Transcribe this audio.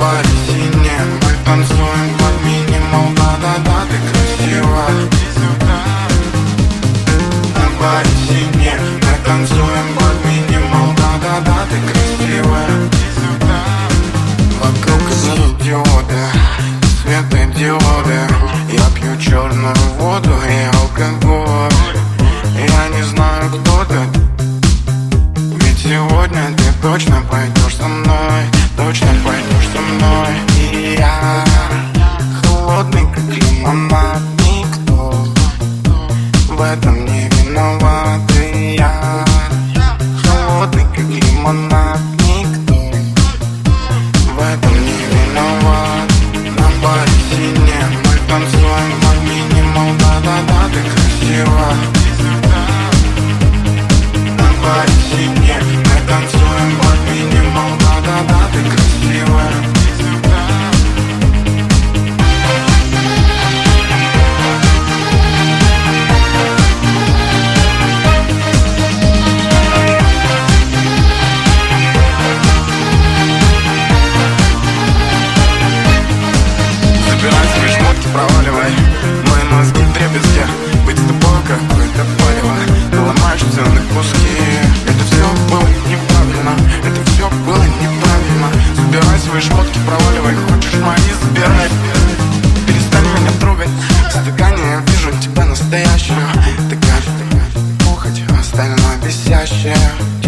Парисине Мы танцуем под минимал Да-да-да, ты красива Иди сюда На Мы танцуем проваливай. Мои мозги в трепетке Быть с тобой какое-то палево. Ты ломаешь все на куски. Это все было неправильно. Это все было неправильно. Забирай свои шмотки, проваливай. Хочешь мои, забирай. Перестань меня трогать. В стакане я вижу тебя настоящую. Ты каждый похоть остальное висящее